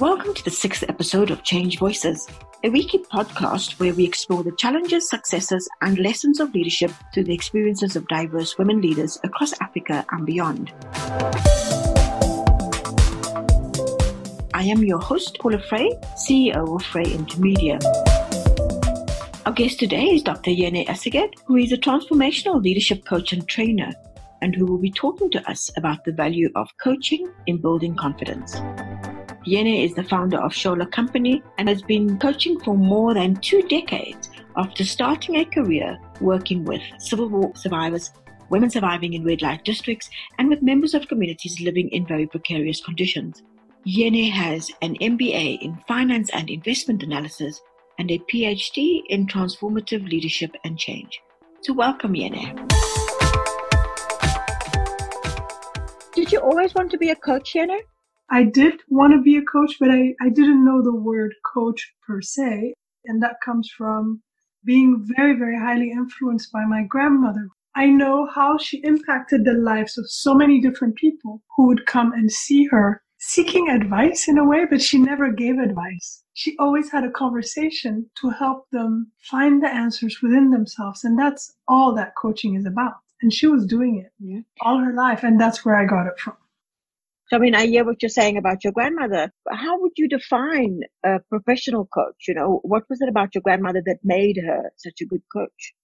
Welcome to the sixth episode of Change Voices, a weekly podcast where we explore the challenges, successes, and lessons of leadership through the experiences of diverse women leaders across Africa and beyond. I am your host, Paula Fray, CEO of Fray Intermedia. Our guest today is Dr. Yene Assegid, who is a transformational leadership coach and trainer, and who will be talking to us about the value of coaching in building confidence. Yene is the founder of Shola Company and has been coaching for more than two decades after starting a career working with civil war survivors, women surviving in red light districts, and with members of communities living in very precarious conditions. Yene has an MBA in finance and investment analysis and a PhD in transformative leadership and change. So, welcome, Yene. Did you always want to be a coach, Yene? I did want to be a coach, but I, I didn't know the word coach per se. And that comes from being very, very highly influenced by my grandmother. I know how she impacted the lives of so many different people who would come and see her seeking advice in a way, but she never gave advice. She always had a conversation to help them find the answers within themselves. And that's all that coaching is about. And she was doing it yeah. all her life. And that's where I got it from. So, I mean, I hear what you're saying about your grandmother. How would you define a professional coach? You know, what was it about your grandmother that made her such a good coach?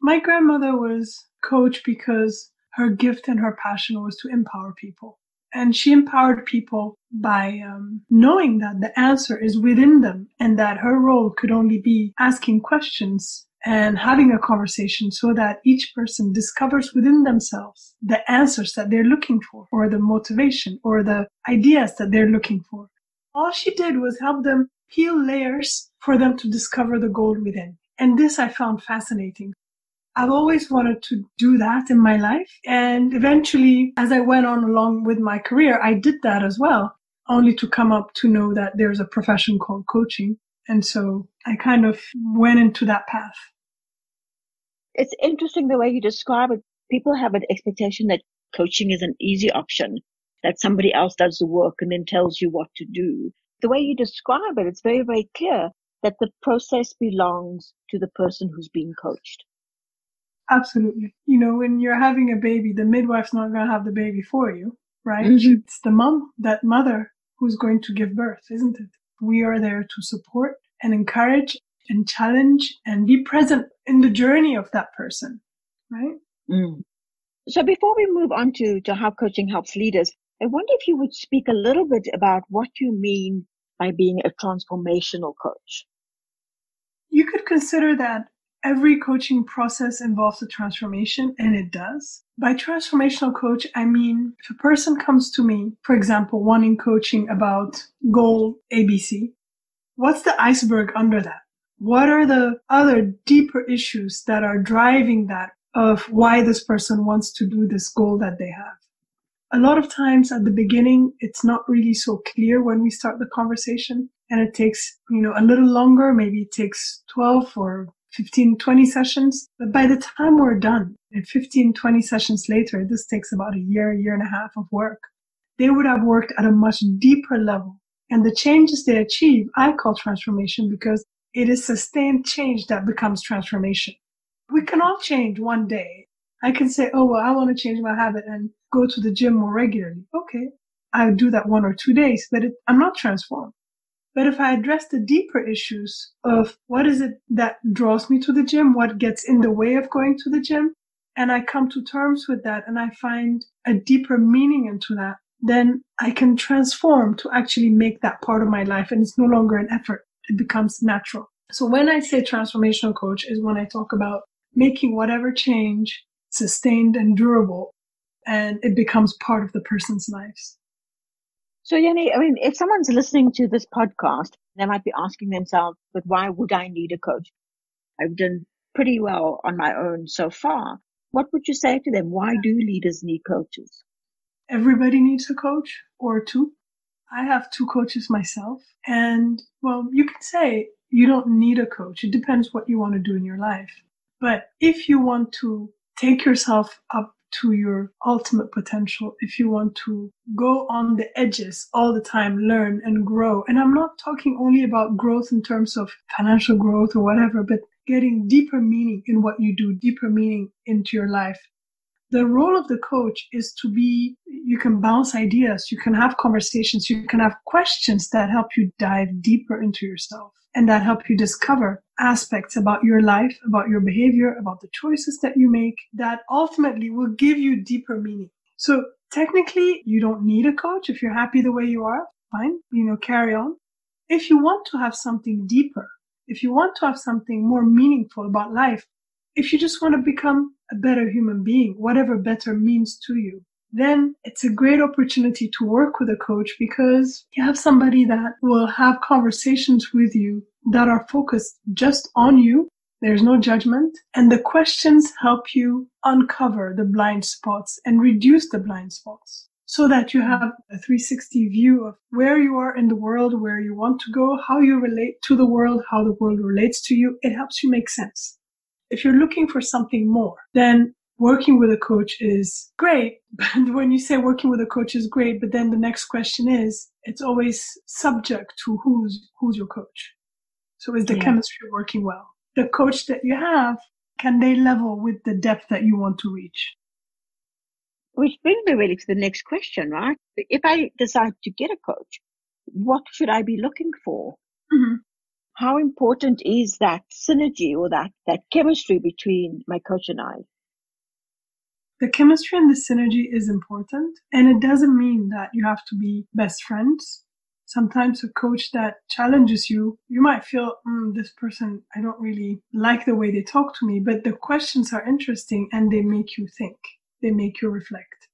My grandmother was coach because her gift and her passion was to empower people. And she empowered people by um, knowing that the answer is within them and that her role could only be asking questions and having a conversation so that each person discovers within themselves the answers that they're looking for or the motivation or the ideas that they're looking for. All she did was help them peel layers for them to discover the gold within. And this I found fascinating. I've always wanted to do that in my life. And eventually, as I went on along with my career, I did that as well, only to come up to know that there's a profession called coaching. And so I kind of went into that path it's interesting the way you describe it. People have an expectation that coaching is an easy option, that somebody else does the work and then tells you what to do. The way you describe it, it's very, very clear that the process belongs to the person who's being coached. Absolutely. You know, when you're having a baby, the midwife's not going to have the baby for you, right? Mm-hmm. It's the mom, that mother who's going to give birth, isn't it? We are there to support and encourage and challenge and be present in the journey of that person, right? Mm. So before we move on to, to how coaching helps leaders, I wonder if you would speak a little bit about what you mean by being a transformational coach. You could consider that every coaching process involves a transformation, and it does. By transformational coach, I mean if a person comes to me, for example, wanting coaching about goal ABC, what's the iceberg under that? What are the other deeper issues that are driving that of why this person wants to do this goal that they have? A lot of times at the beginning, it's not really so clear when we start the conversation and it takes, you know, a little longer. Maybe it takes 12 or 15, 20 sessions. But by the time we're done, and 15, 20 sessions later, this takes about a year, year and a half of work. They would have worked at a much deeper level. And the changes they achieve, I call transformation because it is sustained change that becomes transformation. We can all change one day. I can say, oh, well, I want to change my habit and go to the gym more regularly. Okay. I'll do that one or two days, but it, I'm not transformed. But if I address the deeper issues of what is it that draws me to the gym, what gets in the way of going to the gym, and I come to terms with that and I find a deeper meaning into that, then I can transform to actually make that part of my life. And it's no longer an effort it becomes natural. So when I say transformational coach is when I talk about making whatever change sustained and durable and it becomes part of the person's lives. So Yene, I mean, if someone's listening to this podcast, they might be asking themselves, but why would I need a coach? I've done pretty well on my own so far. What would you say to them? Why do leaders need coaches? Everybody needs a coach or two. I have two coaches myself. And well, you can say you don't need a coach. It depends what you want to do in your life. But if you want to take yourself up to your ultimate potential, if you want to go on the edges all the time, learn and grow. And I'm not talking only about growth in terms of financial growth or whatever, but getting deeper meaning in what you do, deeper meaning into your life. The role of the coach is to be, you can bounce ideas, you can have conversations, you can have questions that help you dive deeper into yourself and that help you discover aspects about your life, about your behavior, about the choices that you make that ultimately will give you deeper meaning. So technically, you don't need a coach. If you're happy the way you are, fine, you know, carry on. If you want to have something deeper, if you want to have something more meaningful about life, if you just want to become a better human being, whatever better means to you, then it's a great opportunity to work with a coach because you have somebody that will have conversations with you that are focused just on you. There's no judgment. And the questions help you uncover the blind spots and reduce the blind spots so that you have a 360 view of where you are in the world, where you want to go, how you relate to the world, how the world relates to you. It helps you make sense. If you're looking for something more, then working with a coach is great. But when you say working with a coach is great, but then the next question is, it's always subject to who's, who's your coach. So is the yeah. chemistry working well? The coach that you have, can they level with the depth that you want to reach? Which brings me really to the next question, right? If I decide to get a coach, what should I be looking for? Mm-hmm. How important is that synergy or that, that chemistry between my coach and I? The chemistry and the synergy is important. And it doesn't mean that you have to be best friends. Sometimes a coach that challenges you, you might feel, mm, this person, I don't really like the way they talk to me, but the questions are interesting and they make you think. They make you reflect.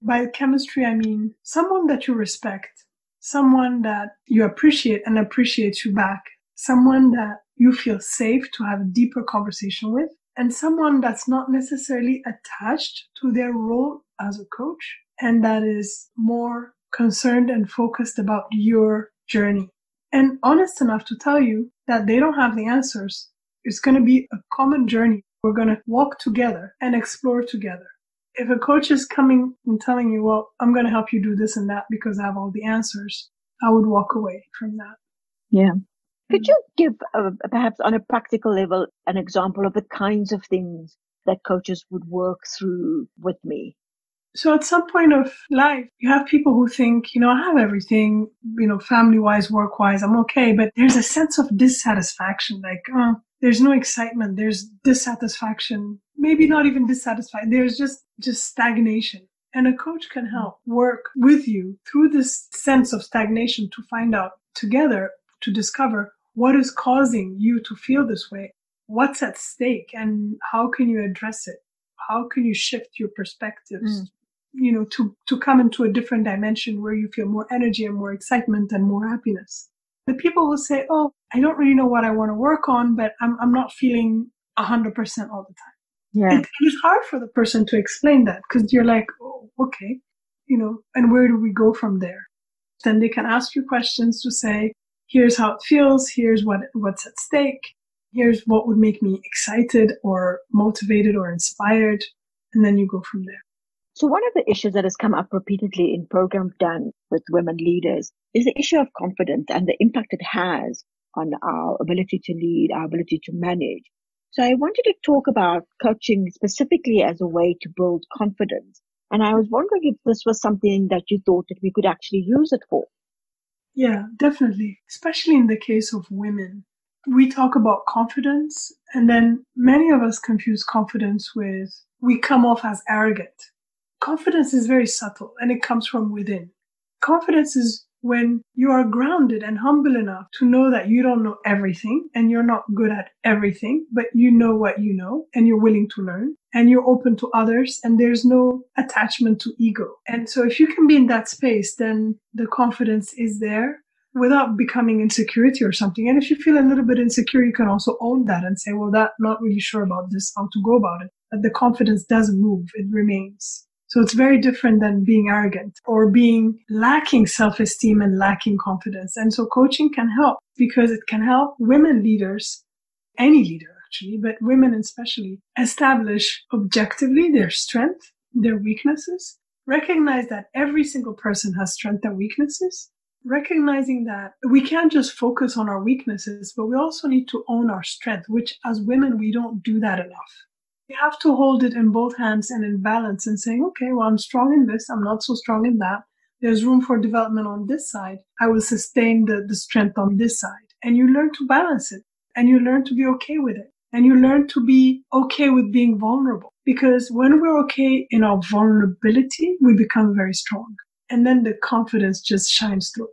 By chemistry, I mean someone that you respect, someone that you appreciate and appreciates you back, someone that you feel safe to have a deeper conversation with, and someone that's not necessarily attached to their role as a coach and that is more concerned and focused about your journey and honest enough to tell you that they don't have the answers. It's going to be a common journey. We're going to walk together and explore together. If a coach is coming and telling you, well, I'm going to help you do this and that because I have all the answers, I would walk away from that. Yeah. Could you give, uh, perhaps on a practical level, an example of the kinds of things that coaches would work through with me? So at some point of life, you have people who think, you know, I have everything, you know, family wise, work wise, I'm okay. But there's a sense of dissatisfaction, like, oh, there's no excitement. There's dissatisfaction. Maybe not even dissatisfied. There's just, just stagnation. And a coach can help work with you through this sense of stagnation to find out together, to discover what is causing you to feel this way? What's at stake and how can you address it? How can you shift your perspectives? Mm. You know, to, to come into a different dimension where you feel more energy and more excitement and more happiness. The people will say, Oh, I don't really know what I want to work on, but I'm, I'm not feeling a hundred percent all the time. Yeah. It, it's hard for the person to explain that because you're like, oh, okay, you know, and where do we go from there? Then they can ask you questions to say, here's how it feels, here's what what's at stake, here's what would make me excited or motivated or inspired, and then you go from there. So one of the issues that has come up repeatedly in programs done with women leaders is the issue of confidence and the impact it has on our ability to lead, our ability to manage. So I wanted to talk about coaching specifically as a way to build confidence. And I was wondering if this was something that you thought that we could actually use it for. Yeah, definitely. Especially in the case of women. We talk about confidence, and then many of us confuse confidence with we come off as arrogant. Confidence is very subtle and it comes from within. Confidence is when you are grounded and humble enough to know that you don't know everything and you're not good at everything, but you know what you know and you're willing to learn and you're open to others and there's no attachment to ego. And so if you can be in that space, then the confidence is there without becoming insecurity or something. And if you feel a little bit insecure, you can also own that and say, well, that not really sure about this, how to go about it. But the confidence doesn't move. It remains. So it's very different than being arrogant or being lacking self-esteem and lacking confidence. And so coaching can help because it can help women leaders, any leader actually, but women especially establish objectively their strength their weaknesses, recognize that every single person has strength and weaknesses, recognizing that we can't just focus on our weaknesses, but we also need to own our strength, which as women, we don't do that enough. We have to hold it in both hands and in balance and saying, okay, well, I'm strong in this. I'm not so strong in that. There's room for development on this side. I will sustain the, the strength on this side. And you learn to balance it and you learn to be okay with it and you learn to be okay with being vulnerable because when we're okay in our vulnerability, we become very strong and then the confidence just shines through.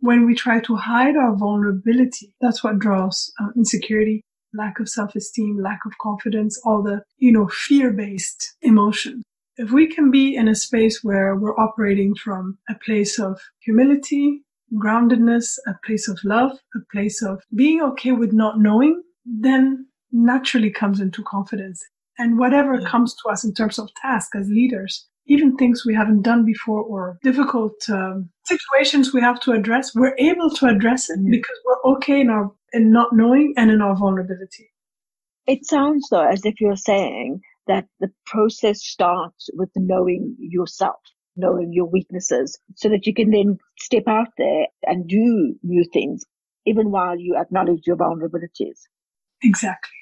When we try to hide our vulnerability, that's what draws uh, insecurity, lack of self-esteem, lack of confidence, all the, you know, fear-based emotions. If we can be in a space where we're operating from a place of humility, groundedness, a place of love, a place of being okay with not knowing, then naturally comes into confidence. And whatever yeah. comes to us in terms of task as leaders, even things we haven't done before or difficult um, situations we have to address, we're able to address it because we're okay in our in not knowing and in our vulnerability. It sounds though as if you're saying that the process starts with knowing yourself, knowing your weaknesses, so that you can then step out there and do new things, even while you acknowledge your vulnerabilities. Exactly.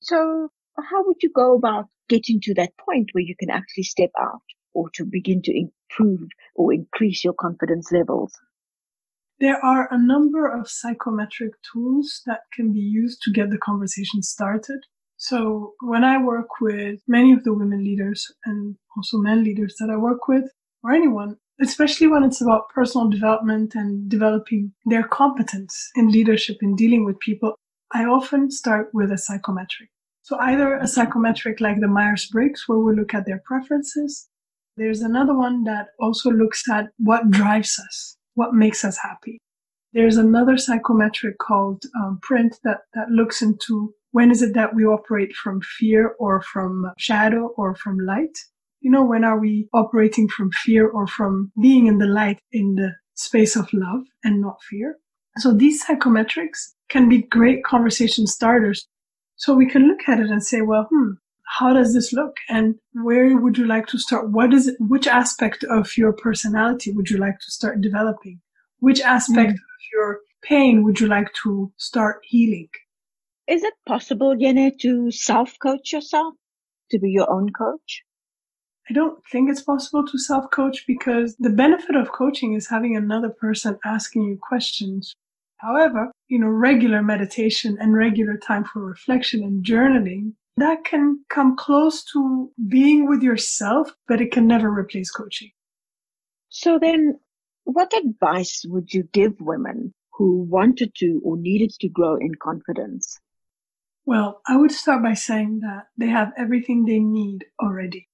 So how would you go about getting to that point where you can actually step out or to begin to improve or increase your confidence levels? There are a number of psychometric tools that can be used to get the conversation started. So when I work with many of the women leaders and also men leaders that I work with, or anyone, especially when it's about personal development and developing their competence in leadership in dealing with people, I often start with a psychometric. So either a psychometric like the Myers-Briggs, where we look at their preferences. There's another one that also looks at what drives us, what makes us happy. There's another psychometric called um, Print that, that looks into when is it that we operate from fear or from shadow or from light? You know, when are we operating from fear or from being in the light in the space of love and not fear? So these psychometrics can be great conversation starters so we can look at it and say, well, hmm, how does this look? And where would you like to start? What is it? Which aspect of your personality would you like to start developing? Which aspect mm. of your pain would you like to start healing? Is it possible, Yene, to self coach yourself, to be your own coach? I don't think it's possible to self coach because the benefit of coaching is having another person asking you questions However, you know, regular meditation and regular time for reflection and journaling, that can come close to being with yourself, but it can never replace coaching. So then what advice would you give women who wanted to or needed to grow in confidence? Well, I would start by saying that they have everything they need already.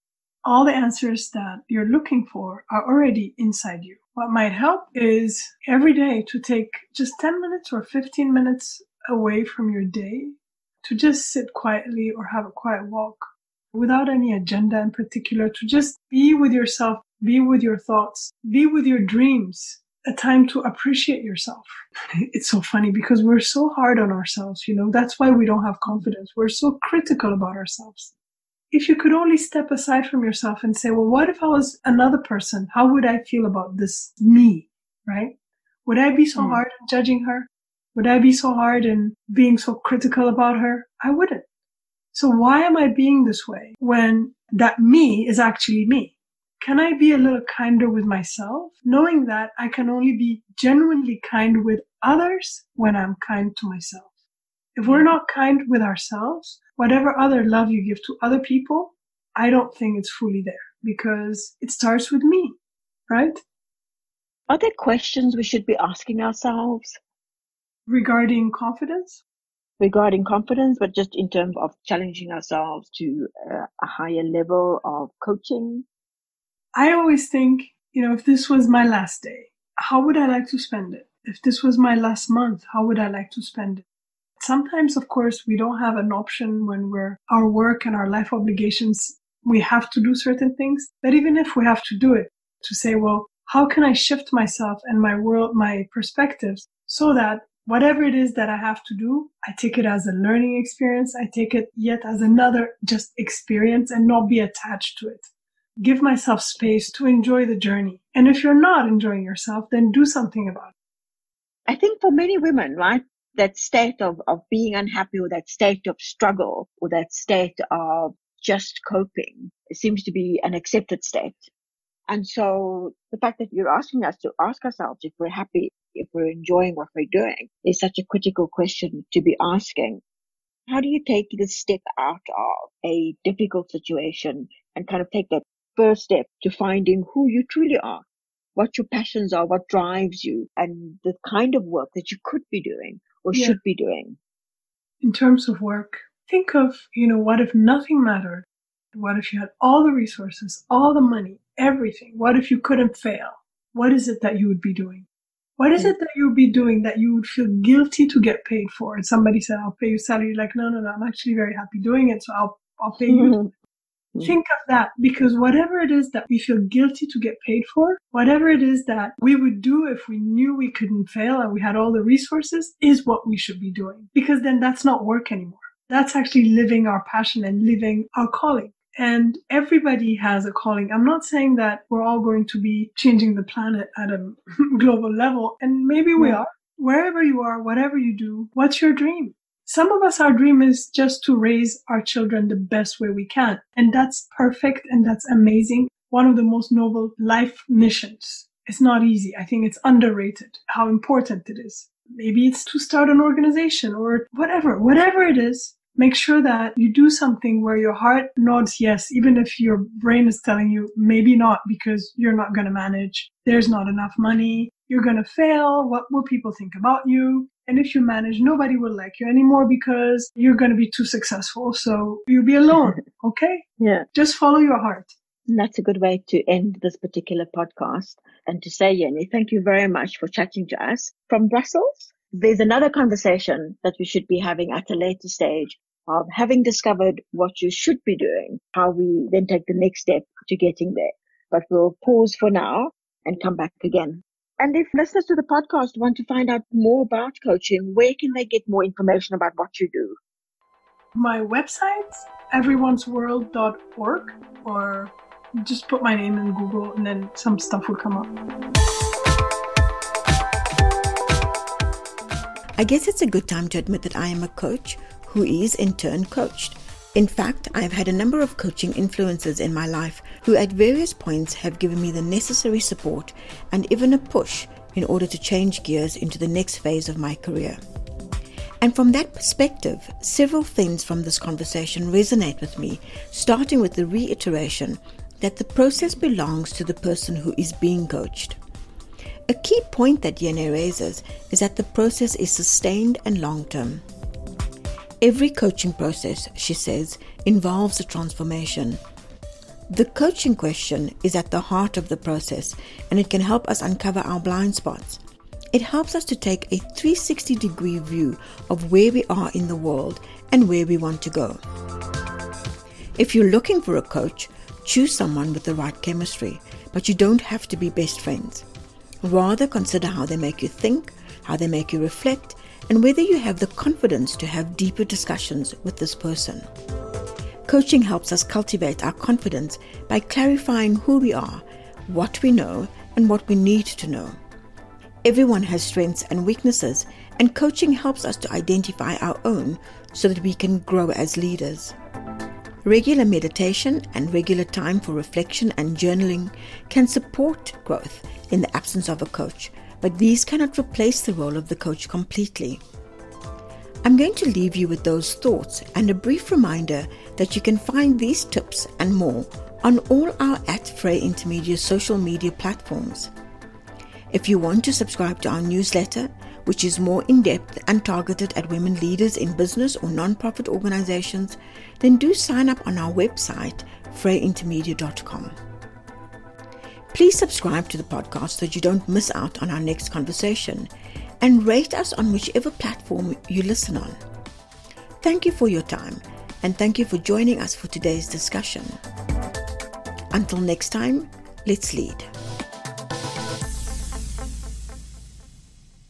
All the answers that you're looking for are already inside you. What might help is every day to take just 10 minutes or 15 minutes away from your day to just sit quietly or have a quiet walk without any agenda in particular, to just be with yourself, be with your thoughts, be with your dreams, a time to appreciate yourself. It's so funny because we're so hard on ourselves, you know, that's why we don't have confidence. We're so critical about ourselves if you could only step aside from yourself and say, well, what if I was another person? How would I feel about this me? Right? Would I be so mm. hard in judging her? Would I be so hard and being so critical about her? I wouldn't. So why am I being this way when that me is actually me? Can I be a little kinder with myself, knowing that I can only be genuinely kind with others when I'm kind to myself? If we're not kind with ourselves, whatever other love you give to other people, I don't think it's fully there because it starts with me, right? Are there questions we should be asking ourselves? Regarding confidence? Regarding confidence, but just in terms of challenging ourselves to uh, a higher level of coaching? I always think, you know, if this was my last day, how would I like to spend it? If this was my last month, how would I like to spend it? Sometimes, of course, we don't have an option when we're our work and our life obligations. We have to do certain things. But even if we have to do it, to say, well, how can I shift myself and my world, my perspectives so that whatever it is that I have to do, I take it as a learning experience. I take it yet as another just experience and not be attached to it. give myself space to enjoy the journey. And if you're not enjoying yourself, then do something about it. I think for many women, right, that state of, of being unhappy or that state of struggle or that state of just coping seems to be an accepted state. And so the fact that you're asking us to ask ourselves if we're happy, if we're enjoying what we're doing is such a critical question to be asking. How do you take the step out of a difficult situation and kind of take that first step to finding who you truly are, what your passions are, what drives you, and the kind of work that you could be doing or yeah. should be doing? In terms of work, think of, you know, what if nothing mattered? What if you had all the resources, all the money, everything? What if you couldn't fail? What is it that you would be doing? What is it that you would be doing that you would feel guilty to get paid for? And somebody said, I'll pay you salary. Like, no, no, no, I'm actually very happy doing it. So I'll, I'll pay you. Mm. Think of that because whatever it is that we feel guilty to get paid for, whatever it is that we would do if we knew we couldn't fail and we had all the resources is what we should be doing because then that's not work anymore. That's actually living our passion and living our calling. And everybody has a calling. I'm not saying that we're all going to be changing the planet at a global level. And maybe we are. Wherever you are, whatever you do, what's your dream? Some of us, our dream is just to raise our children the best way we can. And that's perfect and that's amazing. One of the most noble life missions. It's not easy. I think it's underrated how important it is. Maybe it's to start an organization or whatever, whatever it is make sure that you do something where your heart nods yes, even if your brain is telling you maybe not because you're not going to manage. There's not enough money. You're going to fail. What will people think about you? And if you manage, nobody will like you anymore because you're going to be too successful. So you'll be alone. Okay. yeah. Just follow your heart. And that's a good way to end this particular podcast and to say, Yene, thank you very much for chatting to us from Brussels there's another conversation that we should be having at a later stage of having discovered what you should be doing, how we then take the next step to getting there. But we'll pause for now and come back again. And if listeners to the podcast want to find out more about coaching, where can they get more information about what you do? My website, everyone'sworld.org, or just put my name in Google and then some stuff will come up. I guess it's a good time to admit that I am a coach who is in turn coached. In fact, I've had a number of coaching influences in my life who at various points have given me the necessary support and even a push in order to change gears into the next phase of my career. And from that perspective, several things from this conversation resonate with me, starting with the reiteration that the process belongs to the person who is being coached. A key point that Yene raises is that the process is sustained and long term. Every coaching process, she says, involves a transformation. The coaching question is at the heart of the process and it can help us uncover our blind spots. It helps us to take a 360 degree view of where we are in the world and where we want to go. If you're looking for a coach, choose someone with the right chemistry, but you don't have to be best friends. Rather, consider how they make you think, how they make you reflect, and whether you have the confidence to have deeper discussions with this person. Coaching helps us cultivate our confidence by clarifying who we are, what we know, and what we need to know. Everyone has strengths and weaknesses, and coaching helps us to identify our own so that we can grow as leaders. Regular meditation and regular time for reflection and journaling can support growth in the absence of a coach, but these cannot replace the role of the coach completely. I'm going to leave you with those thoughts and a brief reminder that you can find these tips and more on all our at Fray Intermedia social media platforms. If you want to subscribe to our newsletter, which is more in depth and targeted at women leaders in business or non-profit organizations, then do sign up on our website, frayintermedia.com. Please subscribe to the podcast so that you don't miss out on our next conversation and rate us on whichever platform you listen on. Thank you for your time and thank you for joining us for today's discussion. Until next time, let's lead.